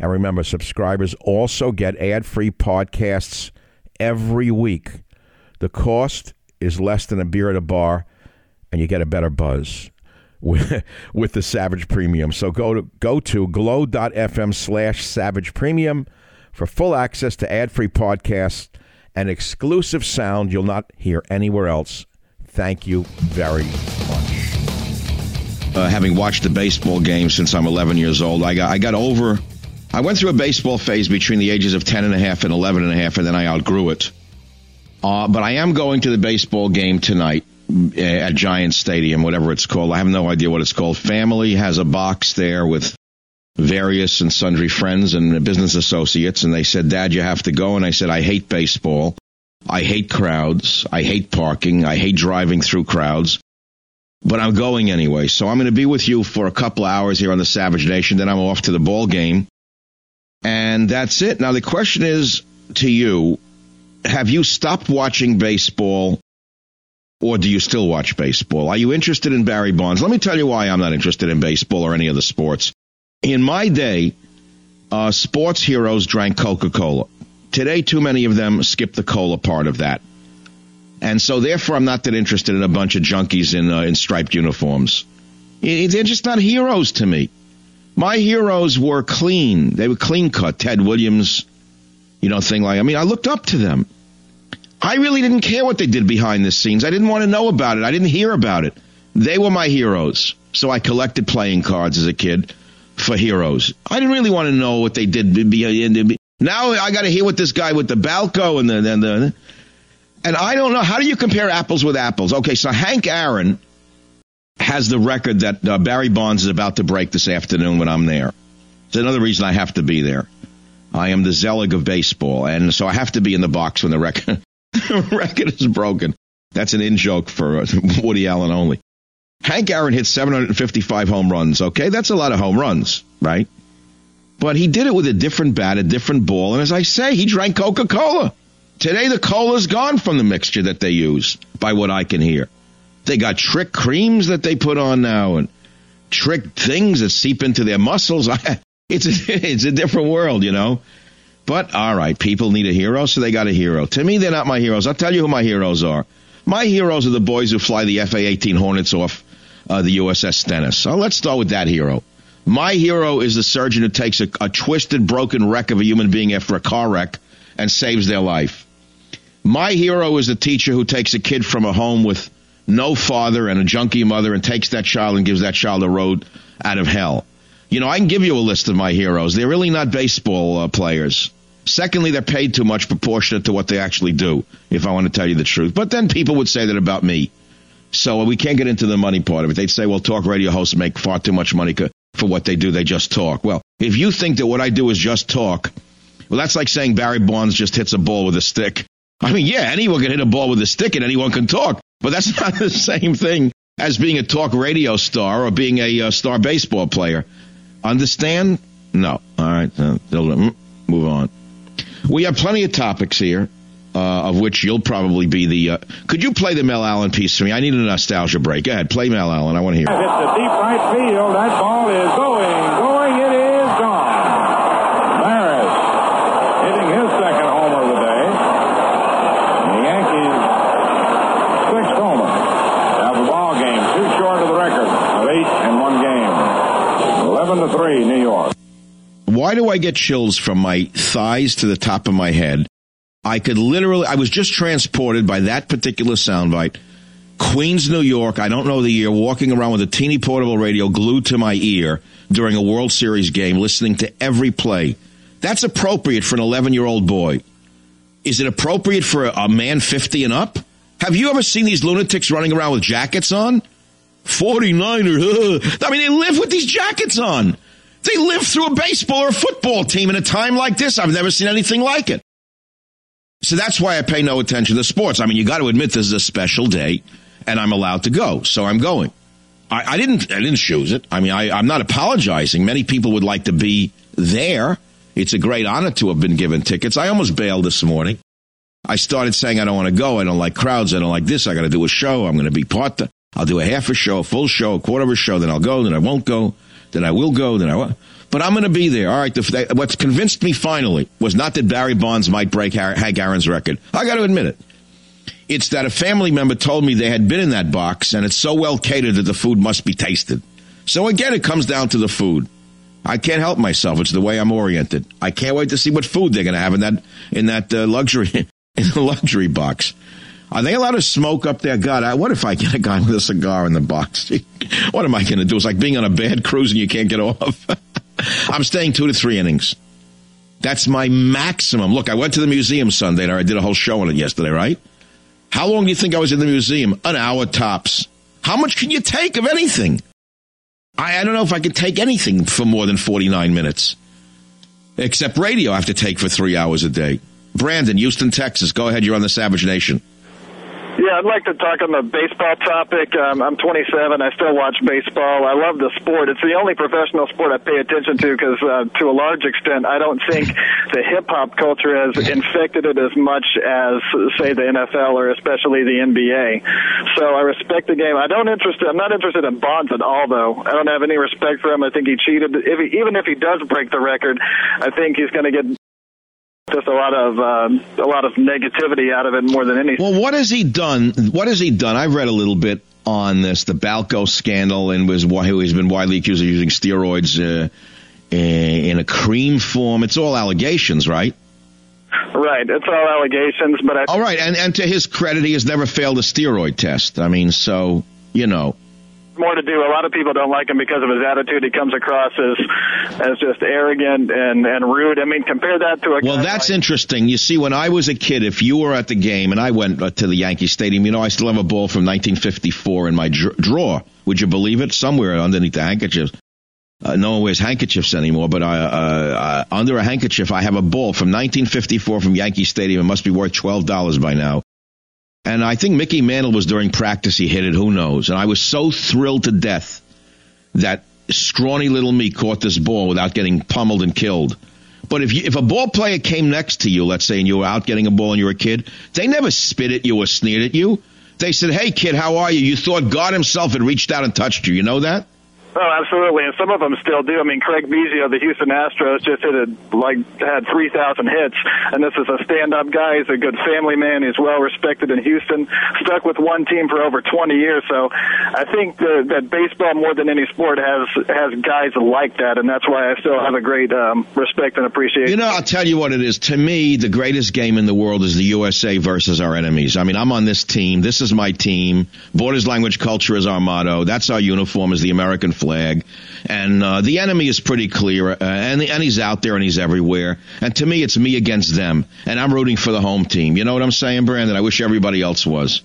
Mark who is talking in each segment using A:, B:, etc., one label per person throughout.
A: And remember, subscribers also get ad free podcasts every week the cost is less than a beer at a bar, and you get a better buzz with, with the Savage Premium. So go to go to glow.fm slash Savage Premium for full access to ad-free podcasts and exclusive sound you'll not hear anywhere else. Thank you very much.
B: Uh, having watched the baseball game since I'm 11 years old, I got I got over
A: I went through a baseball phase between the ages of 10 and a half and 11 and a half, and then I outgrew it. Uh, but I am going to the baseball game tonight uh, at Giant Stadium, whatever it's called. I have no idea what it's called. Family has a box there with various and sundry friends and business associates, and they said, Dad, you have to go. And I said, I hate baseball. I hate crowds. I hate parking. I hate driving through crowds. But I'm going anyway. So I'm going to be with you for a couple hours here on the Savage Nation. Then I'm off to the ball game. And that's it. Now, the question is to you have you stopped watching baseball or do you still watch baseball? Are you interested in Barry Bonds? Let me tell you why I'm not interested in baseball or any other sports. In my day, uh, sports heroes drank Coca Cola. Today, too many of them skip the cola part of that. And so, therefore, I'm not that interested in a bunch of junkies in, uh, in striped uniforms. They're just not heroes to me. My heroes were clean. They were clean cut. Ted Williams, you know, thing like, I mean, I looked up to them. I really didn't care what they did behind the scenes. I didn't want to know about it. I didn't hear about it. They were my heroes. So I collected playing cards as a kid for heroes. I didn't really want to know what they did. behind the. Now I got to hear what this guy with the Balco and the, and the, and I don't know. How do you compare apples with apples? Okay, so Hank Aaron has the record that uh, Barry Bonds is about to break this afternoon when I'm there. It's another reason I have to be there. I am the Zelig of baseball, and so I have to be in the box when the record the record is broken. That's an in joke for uh, Woody Allen only. Hank Aaron hit 755 home runs. Okay, that's a lot of home runs, right? But he did it with a different bat, a different ball, and as I say, he drank Coca Cola. Today, the cola's gone from the mixture that they use, by what I can hear. They got trick creams that they put on now, and trick things that seep into their muscles. it's a, it's a different world, you know. But all right, people need a hero, so they got a hero. To me, they're not my heroes. I'll tell you who my heroes are. My heroes are the boys who fly the FA-18 Hornets off uh, the USS Stennis. So let's start with that hero. My hero is the surgeon who takes a, a twisted, broken wreck of a human being after a car wreck and saves their life. My hero is the teacher who takes a kid from a home with no father and a junkie mother and takes that child and gives that child a road out of hell. You know, I can give you a list of my heroes. They're really not baseball uh, players. Secondly, they're paid too much proportionate to what they actually do, if I want to tell you the truth. But then people would say that about me. So we can't get into the money part of it. They'd say, well, talk radio hosts make far too much money for what they do. They just talk. Well, if you think that what I do is just talk, well, that's like saying Barry Bonds just hits a ball with a stick. I mean, yeah, anyone can hit a ball with a stick and anyone can talk, but that's not the same thing as being a talk radio star or being a uh, star baseball player. Understand? No. All right. Uh, move on. We have plenty of topics here, uh, of which you'll probably be the. Uh, could you play the Mel Allen piece for me? I need a nostalgia break. Go ahead, play Mel Allen. I want to hear.
C: It's a deep right field. That ball is going, going. It is gone. Maris hitting his second homer of the day. And the Yankees sixth homer. Have the ball game too short of the record of eight in one game. Eleven to three, New York.
A: Why do I get chills from my thighs to the top of my head? I could literally, I was just transported by that particular soundbite. Queens, New York, I don't know the year, walking around with a teeny portable radio glued to my ear during a World Series game, listening to every play. That's appropriate for an 11 year old boy. Is it appropriate for a man 50 and up? Have you ever seen these lunatics running around with jackets on? 49er. I mean, they live with these jackets on. They live through a baseball or a football team in a time like this. I've never seen anything like it. So that's why I pay no attention to sports. I mean, you got to admit this is a special day, and I'm allowed to go, so I'm going. I, I didn't. I didn't choose it. I mean, I, I'm not apologizing. Many people would like to be there. It's a great honor to have been given tickets. I almost bailed this morning. I started saying I don't want to go. I don't like crowds. I don't like this. I got to do a show. I'm going to be part. The, I'll do a half a show, a full show, a quarter of a show. Then I'll go. Then I won't go that I will go, that I will. But I'm going to be there. All right. The, what's convinced me finally was not that Barry Bonds might break Hank Aaron's record. I got to admit it. It's that a family member told me they had been in that box and it's so well catered that the food must be tasted. So again, it comes down to the food. I can't help myself. It's the way I'm oriented. I can't wait to see what food they're going to have in that in that uh, luxury in the luxury box. Are they allowed to smoke up there? God, I, what if I get a guy with a cigar in the box? what am I going to do? It's like being on a bad cruise and you can't get off. I'm staying two to three innings. That's my maximum. Look, I went to the museum Sunday and I did a whole show on it yesterday, right? How long do you think I was in the museum? An hour tops. How much can you take of anything? I, I don't know if I can take anything for more than 49 minutes. Except radio I have to take for three hours a day. Brandon, Houston, Texas. Go ahead. You're on the Savage Nation.
D: Yeah, I'd like to talk on the baseball topic. Um, I'm 27. I still watch baseball. I love the sport. It's the only professional sport I pay attention to because, uh, to a large extent, I don't think the hip hop culture has infected it as much as, say, the NFL or especially the NBA. So I respect the game. I don't interested. I'm not interested in Bonds at all, though. I don't have any respect for him. I think he cheated. If he, even if he does break the record, I think he's going to get just a lot of uh, a lot of negativity out of it more than anything.
A: Well, what has he done? What has he done? I've read a little bit on this, the Balco scandal, and was why he's been widely accused of using steroids uh, in a cream form. It's all allegations, right?
D: Right, it's all allegations, but I.
A: All right, and and to his credit, he has never failed a steroid test. I mean, so you know
D: more to do. A lot of people don't like him because of his attitude. He comes across as as just arrogant and and rude. I mean, compare that to a.
A: Well, that's like, interesting. You see, when I was a kid, if you were at the game and I went uh, to the Yankee Stadium, you know, I still have a ball from 1954 in my dr- drawer. Would you believe it? Somewhere underneath the handkerchiefs. Uh, no one wears handkerchiefs anymore, but I, uh, uh, under a handkerchief, I have a ball from 1954 from Yankee Stadium. It must be worth twelve dollars by now. And I think Mickey Mantle was during practice. He hit it. Who knows? And I was so thrilled to death that scrawny little me caught this ball without getting pummeled and killed. But if you, if a ball player came next to you, let's say, and you were out getting a ball and you were a kid, they never spit at you or sneered at you. They said, "Hey, kid, how are you?" You thought God Himself had reached out and touched you. You know that?
D: Oh, absolutely, and some of them still do. I mean, Craig Biggio, the Houston Astros, just hit a, like had three thousand hits, and this is a stand-up guy. He's a good family man. He's well respected in Houston. Stuck with one team for over twenty years. So, I think the, that baseball more than any sport has has guys like that, and that's why I still have a great um, respect and appreciation.
A: You know, I'll tell you what it is. To me, the greatest game in the world is the USA versus our enemies. I mean, I'm on this team. This is my team. Borders, language, culture is our motto. That's our uniform. Is the American flag, and uh, the enemy is pretty clear, uh, and and he's out there and he's everywhere. And to me, it's me against them, and I'm rooting for the home team. You know what I'm saying, Brandon? I wish everybody else was.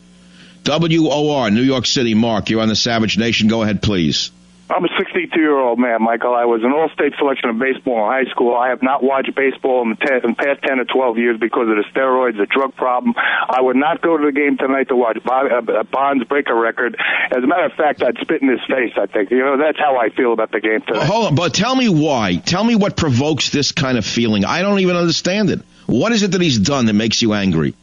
A: WOR, New York City. Mark, you're on the Savage Nation. Go ahead, please.
E: I'm a 62 year old man, Michael. I was an all state selection of baseball in high school. I have not watched baseball in the, ten, in the past 10 or 12 years because of the steroids, the drug problem. I would not go to the game tonight to watch uh, Bonds break a record. As a matter of fact, I'd spit in his face, I think. You know, that's how I feel about the game tonight.
A: hold on, but tell me why. Tell me what provokes this kind of feeling. I don't even understand it. What is it that he's done that makes you angry?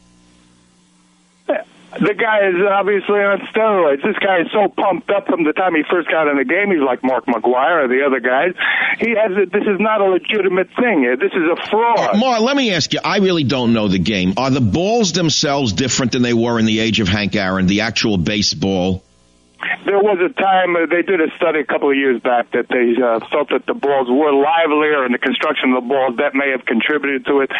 E: The guy is obviously on steroids. This guy is so pumped up from the time he first got in the game. He's like Mark McGwire or the other guys. He has a, this is not a legitimate thing. Eh, this is a fraud.
A: Mark, let me ask you. I really don't know the game. Are the balls themselves different than they were in the age of Hank Aaron, the actual baseball?
E: There was a time uh, they did a study a couple of years back that they uh, felt that the balls were livelier and the construction of the balls that may have contributed to it.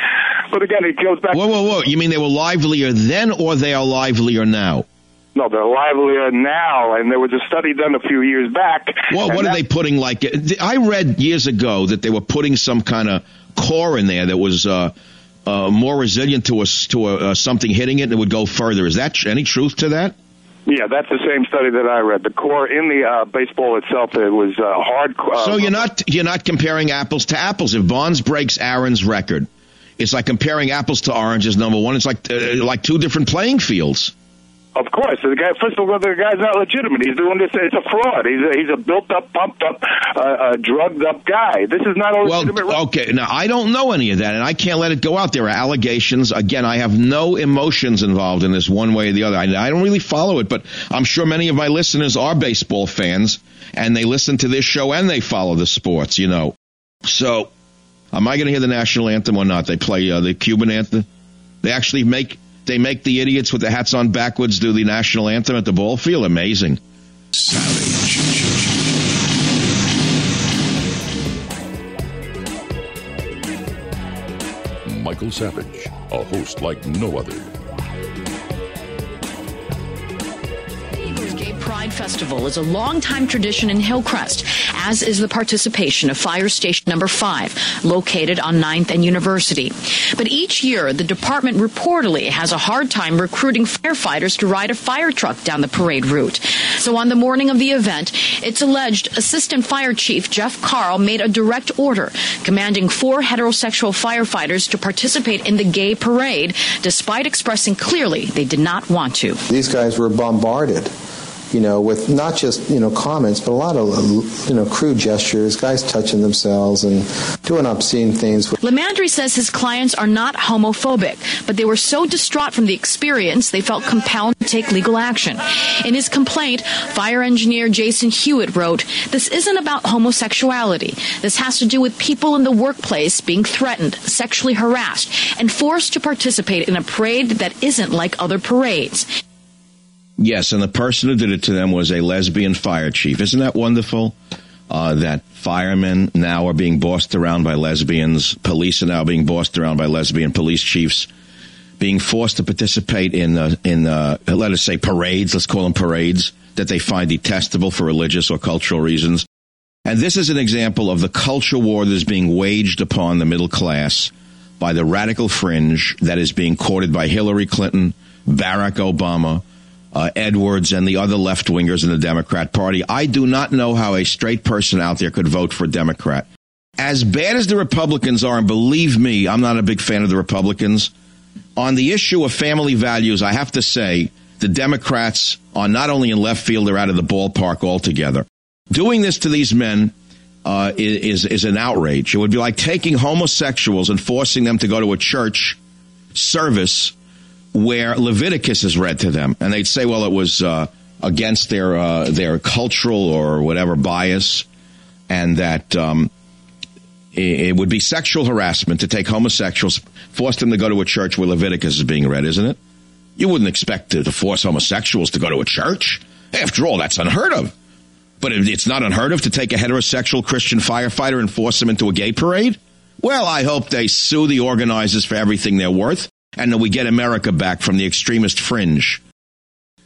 E: But again, it goes back.
A: Whoa, whoa, whoa! You mean they were livelier then, or they are livelier now?
E: No, they're livelier now, and there was a study done a few years back.
A: Well, what are they putting? Like, I read years ago that they were putting some kind of core in there that was uh, uh, more resilient to a, to a, uh, something hitting it and it would go further. Is that any truth to that?
E: Yeah, that's the same study that I read. The core in the uh, baseball itself, it was uh, hard. Uh,
A: so you're not you're not comparing apples to apples. If Bonds breaks Aaron's record, it's like comparing apples to oranges. Number one, it's like uh, like two different playing fields.
E: Of course, the guy. First of all, the guy's not legitimate. He's doing this. It's a fraud. He's a, he's a built up, pumped up, uh, uh, drugged up guy. This is not a legitimate.
A: Well, okay. Now I don't know any of that, and I can't let it go out. There are allegations. Again, I have no emotions involved in this one way or the other. I, I don't really follow it, but I'm sure many of my listeners are baseball fans, and they listen to this show and they follow the sports. You know, so am I going to hear the national anthem or not? They play uh, the Cuban anthem. They actually make they make the idiots with the hats on backwards do the national anthem at the ball field. Amazing.
F: Michael Savage, a host like no other.
G: Pride Festival is a longtime tradition in Hillcrest. as is the participation of Fire Station Number 5, located on 9th and University. But each year, the department reportedly has a hard time recruiting firefighters to ride a fire truck down the parade route. So on the morning of the event, it's alleged Assistant Fire Chief Jeff Carl made a direct order commanding four heterosexual firefighters to participate in the gay parade, despite expressing clearly they did not want to.
H: These guys were bombarded you know, with not just, you know, comments, but a lot of, you know, crude gestures, guys touching themselves and doing obscene things.
G: LiMandri says his clients are not homophobic, but they were so distraught from the experience they felt compelled to take legal action. In his complaint, fire engineer Jason Hewitt wrote, This isn't about homosexuality. This has to do with people in the workplace being threatened, sexually harassed, and forced to participate in a parade that isn't like other parades.
A: Yes, and the person who did it to them was a lesbian fire chief. Isn't that wonderful? Uh, that firemen now are being bossed around by lesbians. Police are now being bossed around by lesbian police chiefs, being forced to participate in uh, in uh, let us say parades. Let's call them parades that they find detestable for religious or cultural reasons. And this is an example of the culture war that is being waged upon the middle class by the radical fringe that is being courted by Hillary Clinton, Barack Obama uh, Edwards and the other left wingers in the Democrat Party. I do not know how a straight person out there could vote for a Democrat. As bad as the Republicans are, and believe me, I'm not a big fan of the Republicans, on the issue of family values, I have to say the Democrats are not only in left field, they're out of the ballpark altogether. Doing this to these men uh, is, is an outrage. It would be like taking homosexuals and forcing them to go to a church service where Leviticus is read to them, and they'd say, "Well, it was uh, against their uh, their cultural or whatever bias, and that um, it, would be sexual harassment to take homosexuals, force them to go to a church where Leviticus is being read, isn't it? You wouldn't expect to, force homosexuals to go to a church. After all, that's unheard of. But it's not unheard of to take a heterosexual Christian firefighter and force them into a gay parade. Well, I hope they sue the organizers for everything they're worth and that we get America back from the extremist fringe.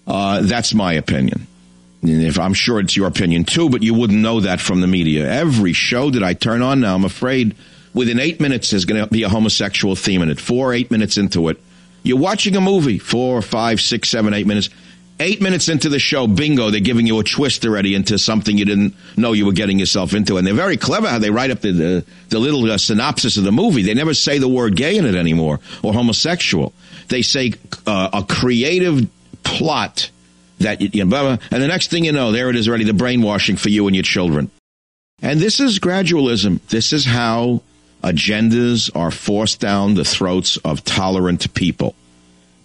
A: Uh, that's my opinion. If I'm sure it's your opinion too, but you wouldn't know that from the media. Every show that I turn on now, I'm afraid within eight minutes there's going to be a homosexual theme in it. Four, eight minutes into it, you're watching a movie. Four, five, six, seven, eight minutes. Eight minutes into the show, bingo, they're giving you a twist already into something you didn't know you were getting yourself into. And they're very clever how they write up the, the, the little uh, synopsis of the movie. They never say the word gay in it anymore or homosexual. They say uh, a creative plot that, you know, and the next thing you know, there it is already, the brainwashing for you and your children. And this is gradualism. This is how agendas are forced down the throats of tolerant people.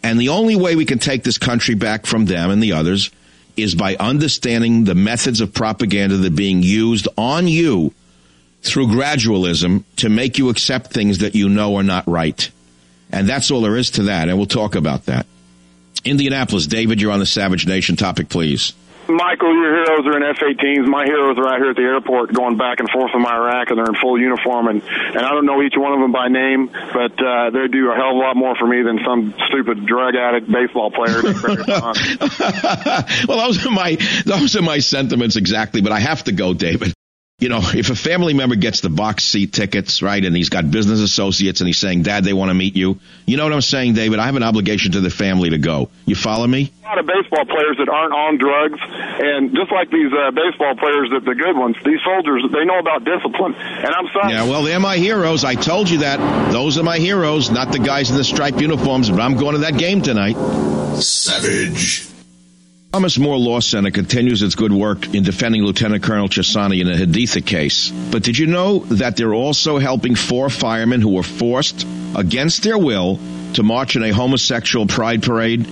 A: And the only way we can take this country back from them and the others is by understanding the methods of propaganda that are being used on you through gradualism to make you accept things that you know are not right. And that's all there is to that. And we'll talk about that. Indianapolis, David, you're on the Savage Nation topic, please.
I: Michael, your heroes are in F-18s. My heroes are out here at the airport going back and forth from Iraq, and they're in full uniform. And, and I don't know each one of them by name, but uh, they do a hell of a lot more for me than some stupid drug addict baseball player.
A: well, those are my those are my sentiments exactly. But I have to go, David you know, if a family member gets the box seat tickets, right, and he's got business associates and he's saying, Dad, they want to meet you, you know what I'm saying, David? I have an obligation to the family to go. You follow me?
I: A lot of baseball players that aren't on drugs, and just like these uh, baseball players, that the good ones, these soldiers, they know about discipline. And I'm sorry.
A: Yeah, well, they're my heroes. I told you that. Those are my heroes, not the guys in the striped uniforms, but I'm going to that game tonight.
F: Savage.
A: Thomas More Law Center continues its good work in defending Lieutenant Colonel Chessani in a Haditha case. But did you know that they're also helping four firemen who were forced against their will to march in a homosexual pride parade?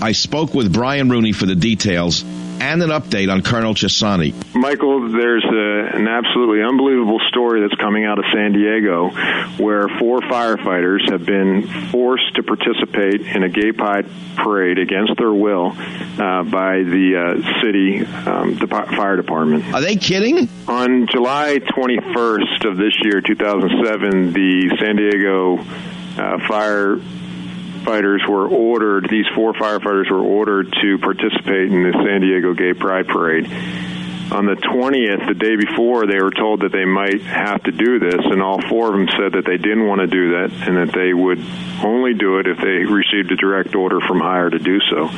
A: I spoke with Brian Rooney for the details and an update on Colonel Chessani.
J: Michael, there's a, an absolutely unbelievable story that's coming out of San Diego where four firefighters have been forced to participate in a gay pride parade against their will uh, by the uh, city um, fire department.
A: Are they kidding?
J: On July 21st of this year, 2007, the San Diego uh, fire firefighters were ordered, these four firefighters were ordered to participate in the San Diego Gay Pride Parade. On the 20th, the day before, they were told that they might have to do this, and all four of them said that they didn't want to do that and that they would only do it if they received a direct order from higher to do so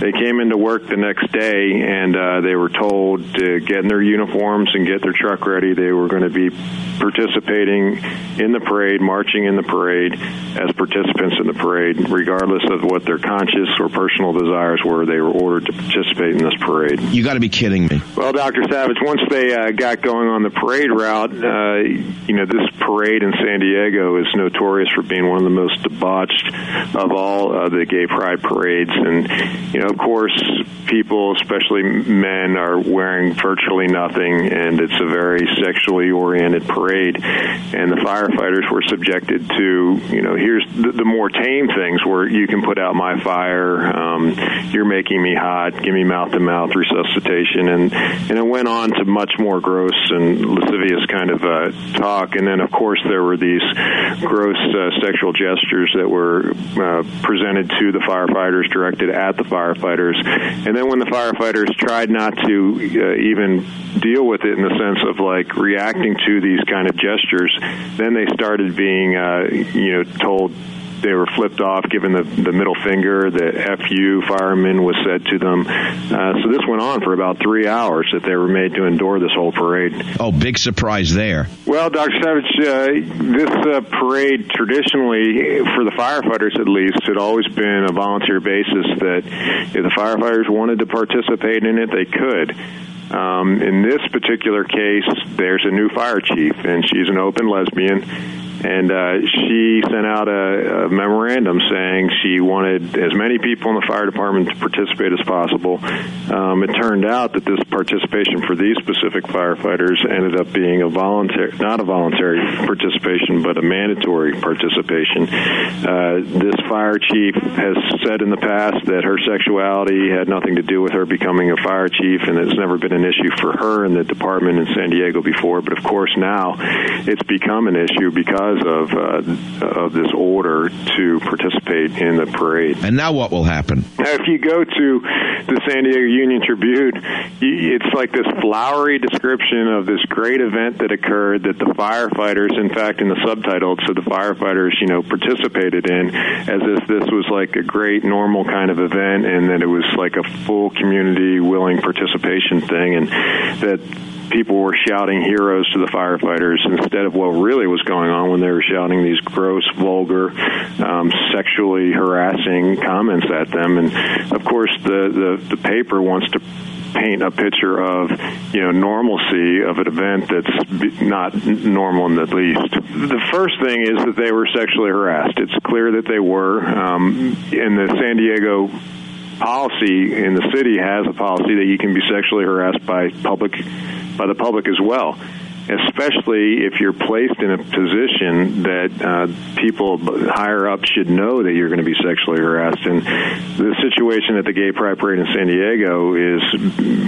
J: they came into work the next day and uh, they were told to get in their uniforms and get their truck ready. They were going to be participating in the parade, marching in the parade as participants in the parade, regardless of what their conscious or personal desires were. They were ordered to participate in this parade.
A: You got to be kidding me.
J: Well, Dr. Savage, once they uh, got going on the parade route, uh, you know, this parade in San Diego is notorious for being one of the most debauched of all uh, the gay pride parades. And, you know, of course, people, especially men, are wearing virtually nothing, and it's a very sexually oriented parade. And the firefighters were subjected to, you know, here's the, the more tame things where you can put out my fire, um, you're making me hot, give me mouth to mouth resuscitation, and and it went on to much more gross and lascivious kind of uh, talk. And then, of course, there were these gross uh, sexual gestures that were uh, presented to the firefighters, directed at the firefighters. And then when the firefighters tried not to uh, even deal with it in the sense of like reacting to these kind of gestures, then they started being, uh, you know, told they were flipped off, given the, the middle finger. The "fu" fireman was said to them. Uh, so this went on for about three hours that they were made to endure this whole parade.
A: Oh, big surprise there.
J: Well, Dr. Savage, uh, this uh, parade traditionally, for the firefighters at least, had always been a volunteer basis. That if the firefighters wanted to participate in it, they could. Um, in this particular case, there's a new fire chief, and she's an open lesbian and uh, she sent out a, a memorandum saying she wanted as many people in the fire department to participate as possible. Um, it turned out that this participation for these specific firefighters ended up being a voluntary, not a voluntary participation, but a mandatory participation. Uh, this fire chief has said in the past that her sexuality had nothing to do with her becoming a fire chief, and it's never been an issue for her in the department in San Diego before. But of course, now it's become an issue because because of uh, of this order to participate in the parade.
A: And now what will happen?
J: Now, if you go to the San Diego Union Tribune, it's like this flowery description of this great event that occurred that the firefighters, in fact, in the subtitle, so the firefighters, you know, participated in as if this was like a great normal kind of event and that it was like a full community willing participation thing and that people were shouting heroes to the firefighters instead of what really was going on when they were shouting these gross, vulgar, um, sexually harassing comments at them. And of course, the, the, the paper wants to paint a picture of you know normalcy of an event that's not normal in the least. The first thing is that they were sexually harassed. It's clear that they were. Um, in the San Diego policy in the city has a policy that you can be sexually harassed by public by the public as well especially if you're placed in a position that uh, people higher up should know that you're going to be sexually harassed. And the situation at the Gay Pride Parade in San Diego is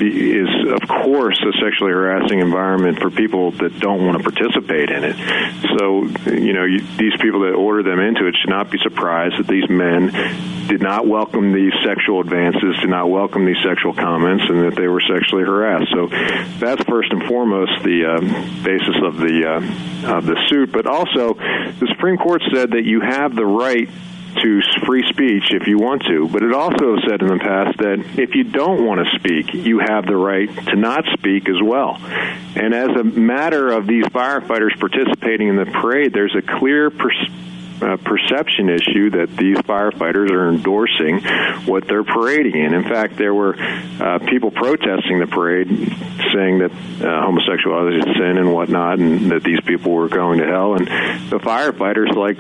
J: is of course a sexually harassing environment for people that don't want to participate in it. So you know you, these people that order them into it should not be surprised that these men did not welcome these sexual advances, did not welcome these sexual comments, and that they were sexually harassed. So that's first and foremost the um, basis of the uh, of the suit. But also, the Supreme Court said that you have the right to free speech if you want to, but it also said in the past that if you don't want to speak, you have the right to not speak as well. And as a matter of these firefighters participating in the parade, there's a clear pers- uh, perception issue that these firefighters are endorsing what they're parading in. In fact, there were uh, people protesting the parade saying that uh, homosexuality is sin and whatnot, and that these people were going to hell. And the firefighters, like,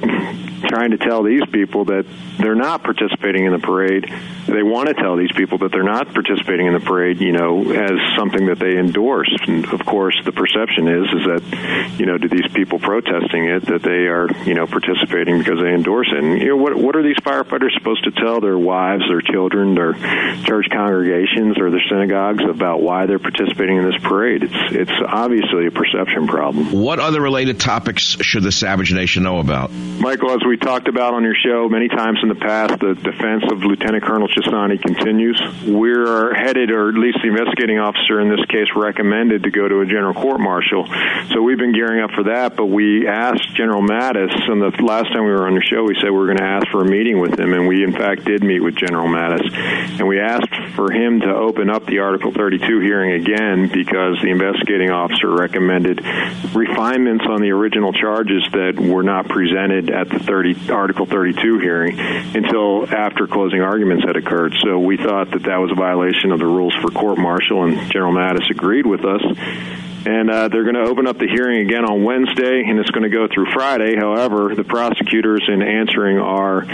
J: trying to tell these people that they're not participating in the parade. They want to tell these people that they're not participating in the parade, you know, as something that they endorse. And of course, the perception is is that, you know, to these people protesting it, that they are, you know, participating because they endorse it. And you know, what what are these firefighters supposed to tell their wives, their children, their church congregations, or their synagogues about why they're participating in in this parade. It's it's obviously a perception problem.
A: What other related topics should the Savage Nation know about?
J: Michael, as we talked about on your show many times in the past, the defense of Lieutenant Colonel Chessani continues. We're headed, or at least the investigating officer in this case recommended to go to a general court martial. So we've been gearing up for that, but we asked General Mattis, and the last time we were on your show, we said we were going to ask for a meeting with him, and we in fact did meet with General Mattis. And we asked for him to open up the Article 32 hearing again because the investigating officer recommended refinements on the original charges that were not presented at the 30, Article 32 hearing until after closing arguments had occurred. So we thought that that was a violation of the rules for court martial, and General Mattis agreed with us and uh, they're going to open up the hearing again on Wednesday, and it's going to go through Friday. However, the prosecutors, in answering our,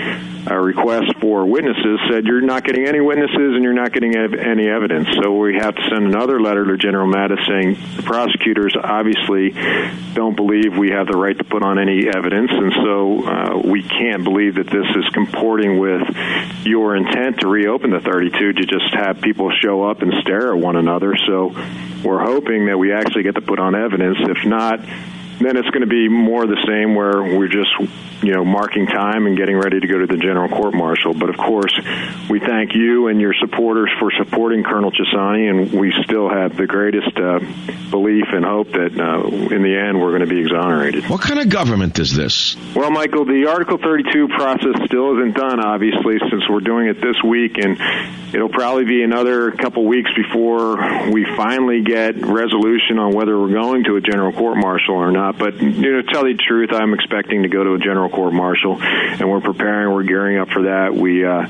J: our request for witnesses, said you're not getting any witnesses and you're not getting any evidence. So we have to send another letter to General Mattis saying the prosecutors obviously don't believe we have the right to put on any evidence, and so uh, we can't believe that this is comporting with your intent to reopen the 32 to just have people show up and stare at one another. So we're hoping that we actually get to put on evidence. If not, then it's going to be more the same where we're just you know marking time and getting ready to go to the general court martial. But of course we thank you and your supporters for supporting colonel Chessani and we still have the greatest uh, belief and hope that uh, in the end we're going to be exonerated.
A: What kind of government is this?
J: Well michael the article 32 process still isn't done obviously since we're doing it this week and it'll probably be another couple weeks before we finally get resolution on whether we're going to a general court martial or not not. But you know, to tell you the truth, I'm expecting to go to a general court martial, and we're preparing. We're gearing up for that. We uh,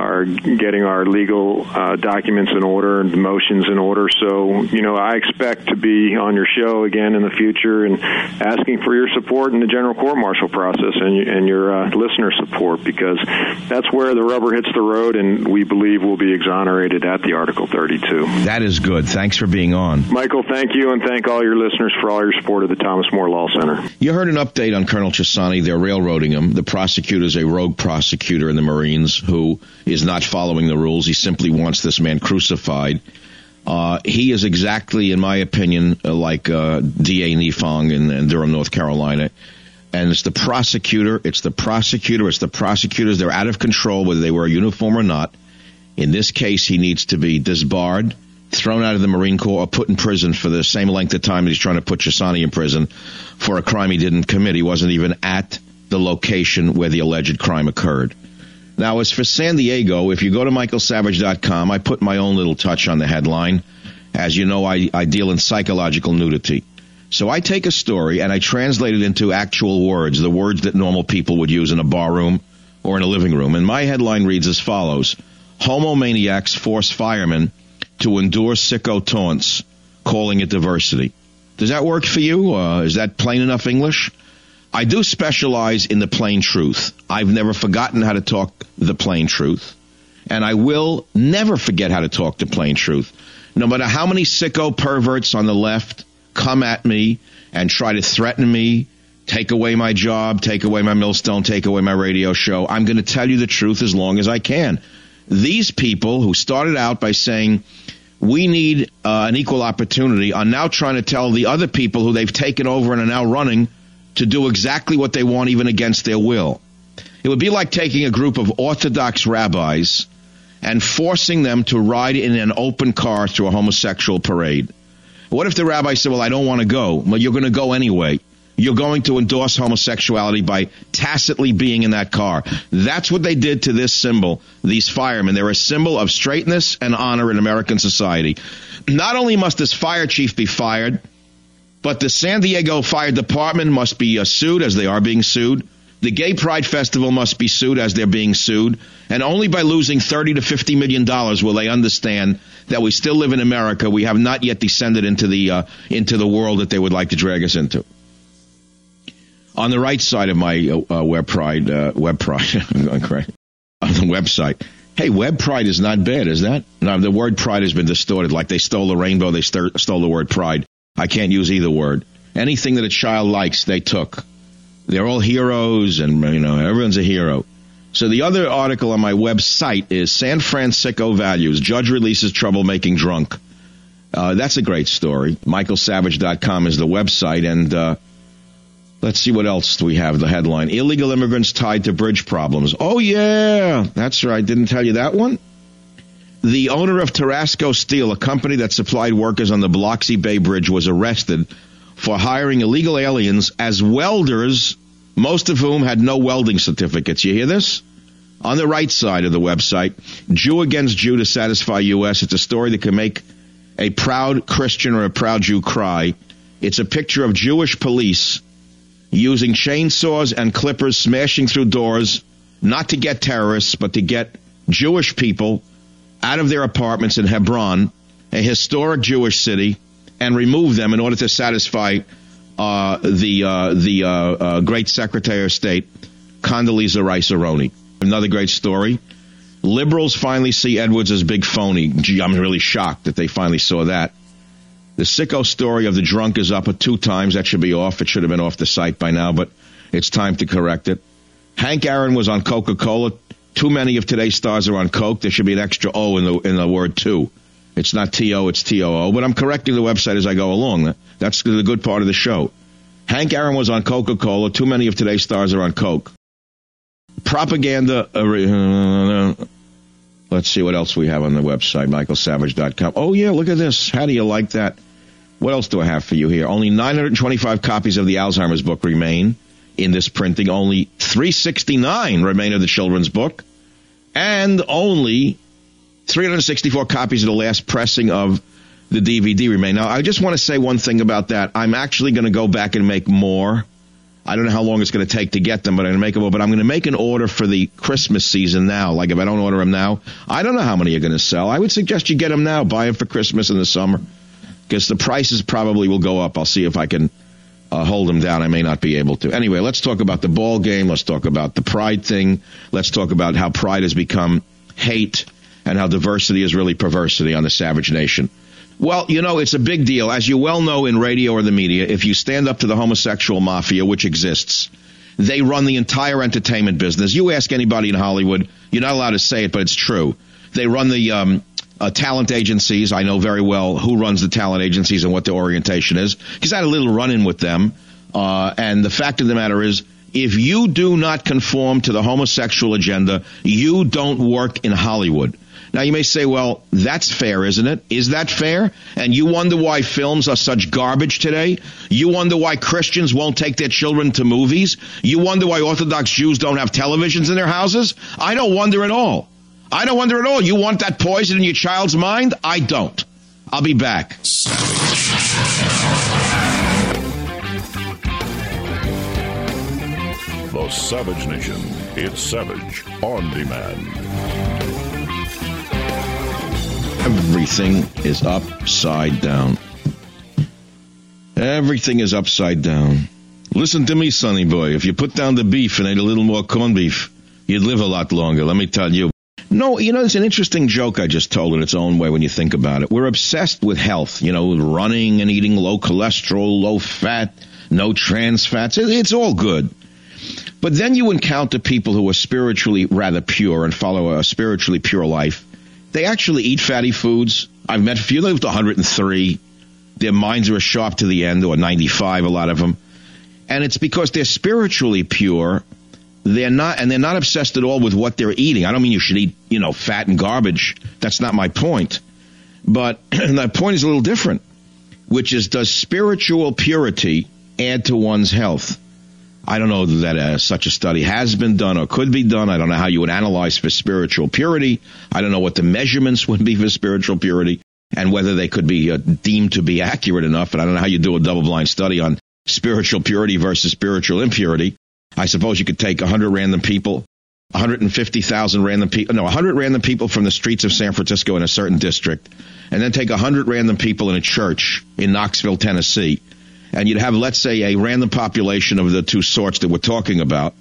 J: are getting our legal uh, documents in order and motions in order. So you know, I expect to be on your show again in the future and asking for your support in the general court martial process and, and your uh, listener support because that's where the rubber hits the road, and we believe we'll be exonerated at the Article 32.
A: That is good. Thanks for being on,
J: Michael. Thank you, and thank all your listeners for all your support of the Thomas More Law Center.
A: You heard an update on Colonel Chessani. They're railroading him. The prosecutor is a rogue prosecutor in the Marines who is not following the rules. He simply wants this man crucified. Uh, he is exactly, in my opinion, uh, like uh, D.A. Nifong in, in Durham, North Carolina. And it's the prosecutor, it's the prosecutor, it's the prosecutors. They're out of control whether they wear a uniform or not. In this case, he needs to be disbarred thrown out of the Marine Corps or put in prison for the same length of time that he's trying to put Chessani in prison for a crime he didn't commit. He wasn't even at the location where the alleged crime occurred. Now, as for San Diego, if you go to michaelsavage.com, I put my own little touch on the headline. As you know, I, I deal in psychological nudity. So I take a story and I translate it into actual words, the words that normal people would use in a bar room or in a living room. And my headline reads as follows Homomaniacs force firemen to endure sicko taunts, calling it diversity. Does that work for you? Uh, is that plain enough English? I do specialize in the plain truth. I've never forgotten how to talk the plain truth. And I will never forget how to talk the plain truth. No matter how many sicko perverts on the left come at me and try to threaten me, take away my job, take away my millstone, take away my radio show, I'm going to tell you the truth as long as I can. These people who started out by saying, we need uh, an equal opportunity are now trying to tell the other people who they've taken over and are now running to do exactly what they want, even against their will. It would be like taking a group of Orthodox rabbis and forcing them to ride in an open car through a homosexual parade. What if the rabbi said, Well, I don't want to go? Well, you're going to go anyway. You're going to endorse homosexuality by tacitly being in that car. That's what they did to this symbol, these firemen. They're a symbol of straightness and honor in American society. Not only must this fire chief be fired, but the San Diego Fire Department must be uh, sued as they are being sued. The Gay Pride Festival must be sued as they're being sued. And only by losing 30 to 50 million dollars will they understand that we still live in America. We have not yet descended into the, uh, into the world that they would like to drag us into on the right side of my uh, Web Pride, uh, Web Pride, on the website. Hey, Web Pride is not bad, is that? The word pride has been distorted. Like they stole the rainbow, they st- stole the word pride. I can't use either word. Anything that a child likes, they took. They're all heroes, and you know everyone's a hero. So the other article on my website is San Francisco values. Judge releases troublemaking drunk. Uh, that's a great story. MichaelSavage.com is the website, and uh, let's see what else we have. The headline: Illegal immigrants tied to bridge problems. Oh yeah, that's right. Didn't tell you that one. The owner of Tarasco Steel, a company that supplied workers on the Biloxi Bay Bridge, was arrested for hiring illegal aliens as welders, most of whom had no welding certificates. You hear this? On the right side of the website, Jew against Jew to satisfy U.S. It's a story that can make a proud Christian or a proud Jew cry. It's a picture of Jewish police using chainsaws and clippers smashing through doors, not to get terrorists, but to get Jewish people out of their apartments in Hebron, a historic Jewish city, and remove them in order to satisfy uh, the uh, the uh, uh great Secretary of State Condoleezza Rice Aroni. Another great story. Liberals finally see Edwards as big phony. Gee, I'm really shocked that they finally saw that. The sicko story of the drunk is up at two times. That should be off. It should have been off the site by now, but it's time to correct it. Hank Aaron was on Coca Cola. Too many of today's stars are on Coke. There should be an extra O in the in the word two. It's not T O, it's T O O. But I'm correcting the website as I go along. That's the good part of the show. Hank Aaron was on Coca Cola. Too many of today's stars are on Coke propaganda. Uh, let's see what else we have on the website, michaelsavage.com. Oh, yeah, look at this. How do you like that? What else do I have for you here? Only 925 copies of the Alzheimer's book remain in this printing. Only 369 remain of the children's book. And only 364 copies of the last pressing of the DVD remain. Now, I just want to say one thing about that. I'm actually going to go back and make more I don't know how long it's going to take to get them, but I'm going to make them. But I'm going to make an order for the Christmas season now. Like if I don't order them now, I don't know how many are going to sell. I would suggest you get them now. Buy them for Christmas in the summer because the prices probably will go up. I'll see if I can uh, hold them down. I may not be able to. Anyway, let's talk about the ball game. Let's talk about the pride thing. Let's talk about how pride has become hate and how diversity is really perversity on the savage nation. Well, you know, it's a big deal. As you well know in radio or the media, if you stand up to the homosexual mafia, which exists, they run the entire entertainment business. You ask anybody in Hollywood, you're not allowed to say it, but it's true. They run the um, uh, talent agencies. I know very well who runs the talent agencies and what their orientation is because I had a little run in with them. Uh, and the fact of the matter is, if you do not conform to the homosexual agenda, you don't work in Hollywood. Now you may say, well, that's fair, isn't it? Is that fair? And you wonder why films are such garbage today? You wonder why Christians won't take their children to movies? You wonder why Orthodox Jews don't have televisions in their houses? I don't wonder at all. I don't wonder at all. You want that poison in your child's mind? I don't. I'll be back.
F: The Savage Nation. It's Savage on demand.
A: Everything is upside down. Everything is upside down. Listen to me, sonny boy. If you put down the beef and ate a little more corned beef, you'd live a lot longer, let me tell you. No, you know, it's an interesting joke I just told in its own way when you think about it. We're obsessed with health, you know, running and eating low cholesterol, low fat, no trans fats. It's all good. But then you encounter people who are spiritually rather pure and follow a spiritually pure life they actually eat fatty foods. I've met a few that live to 103. Their minds are sharp to the end, or 95, a lot of them. And it's because they're spiritually pure. They're not, and they're not obsessed at all with what they're eating. I don't mean you should eat, you know, fat and garbage. That's not my point. But my point is a little different, which is does spiritual purity add to one's health? I don't know that uh, such a study has been done or could be done. I don't know how you would analyze for spiritual purity. I don't know what the measurements would be for spiritual purity and whether they could be uh, deemed to be accurate enough. And I don't know how you do a double blind study on spiritual purity versus spiritual impurity. I suppose you could take 100 random people, 150,000 random people, no, 100 random people from the streets of San Francisco in a certain district, and then take 100 random people in a church in Knoxville, Tennessee and you'd have, let's say, a random population of the two sorts that we're talking about,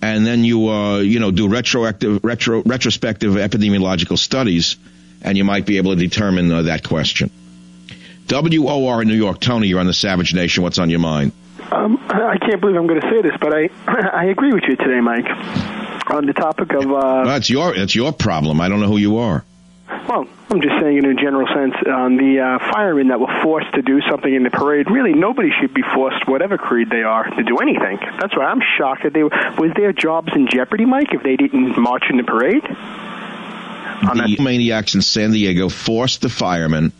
A: and then you, uh, you know, do retroactive, retro, retrospective epidemiological studies, and you might be able to determine uh, that question. WOR in New York, Tony, you're on the Savage Nation. What's on your mind?
K: Um, I can't believe I'm going to say this, but I I agree with you today, Mike, on the topic of. Uh,
A: well, that's your that's your problem. I don't know who you are.
K: Well, I'm just saying in a general sense, um, the uh, firemen that were forced to do something in the parade, really nobody should be forced, whatever creed they are, to do anything. That's why I'm shocked that they were, was their jobs in jeopardy, Mike, if they didn't march in the parade.
A: the maniacs in San Diego forced the firemen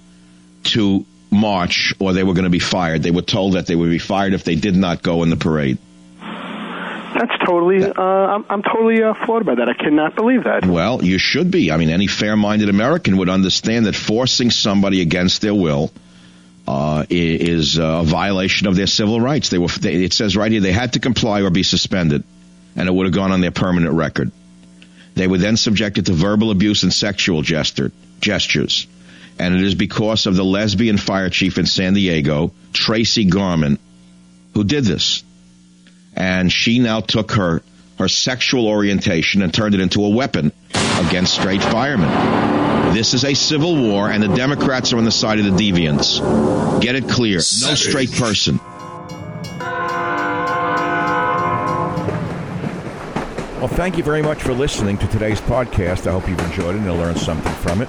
A: to march or they were going to be fired. They were told that they would be fired if they did not go in the parade.
K: That's totally. Uh, I'm, I'm totally uh, floored by that. I cannot believe that.
A: Well, you should be. I mean, any fair minded American would understand that forcing somebody against their will uh, is a violation of their civil rights. They were. They, it says right here they had to comply or be suspended, and it would have gone on their permanent record. They were then subjected to verbal abuse and sexual gesture, gestures. And it is because of the lesbian fire chief in San Diego, Tracy Jarman, who did this. And she now took her, her sexual orientation and turned it into a weapon against straight firemen. This is a civil war, and the Democrats are on the side of the deviants. Get it clear. No straight person.
L: Well, thank you very much for listening to today's podcast. I hope you've enjoyed it and you learned something from it.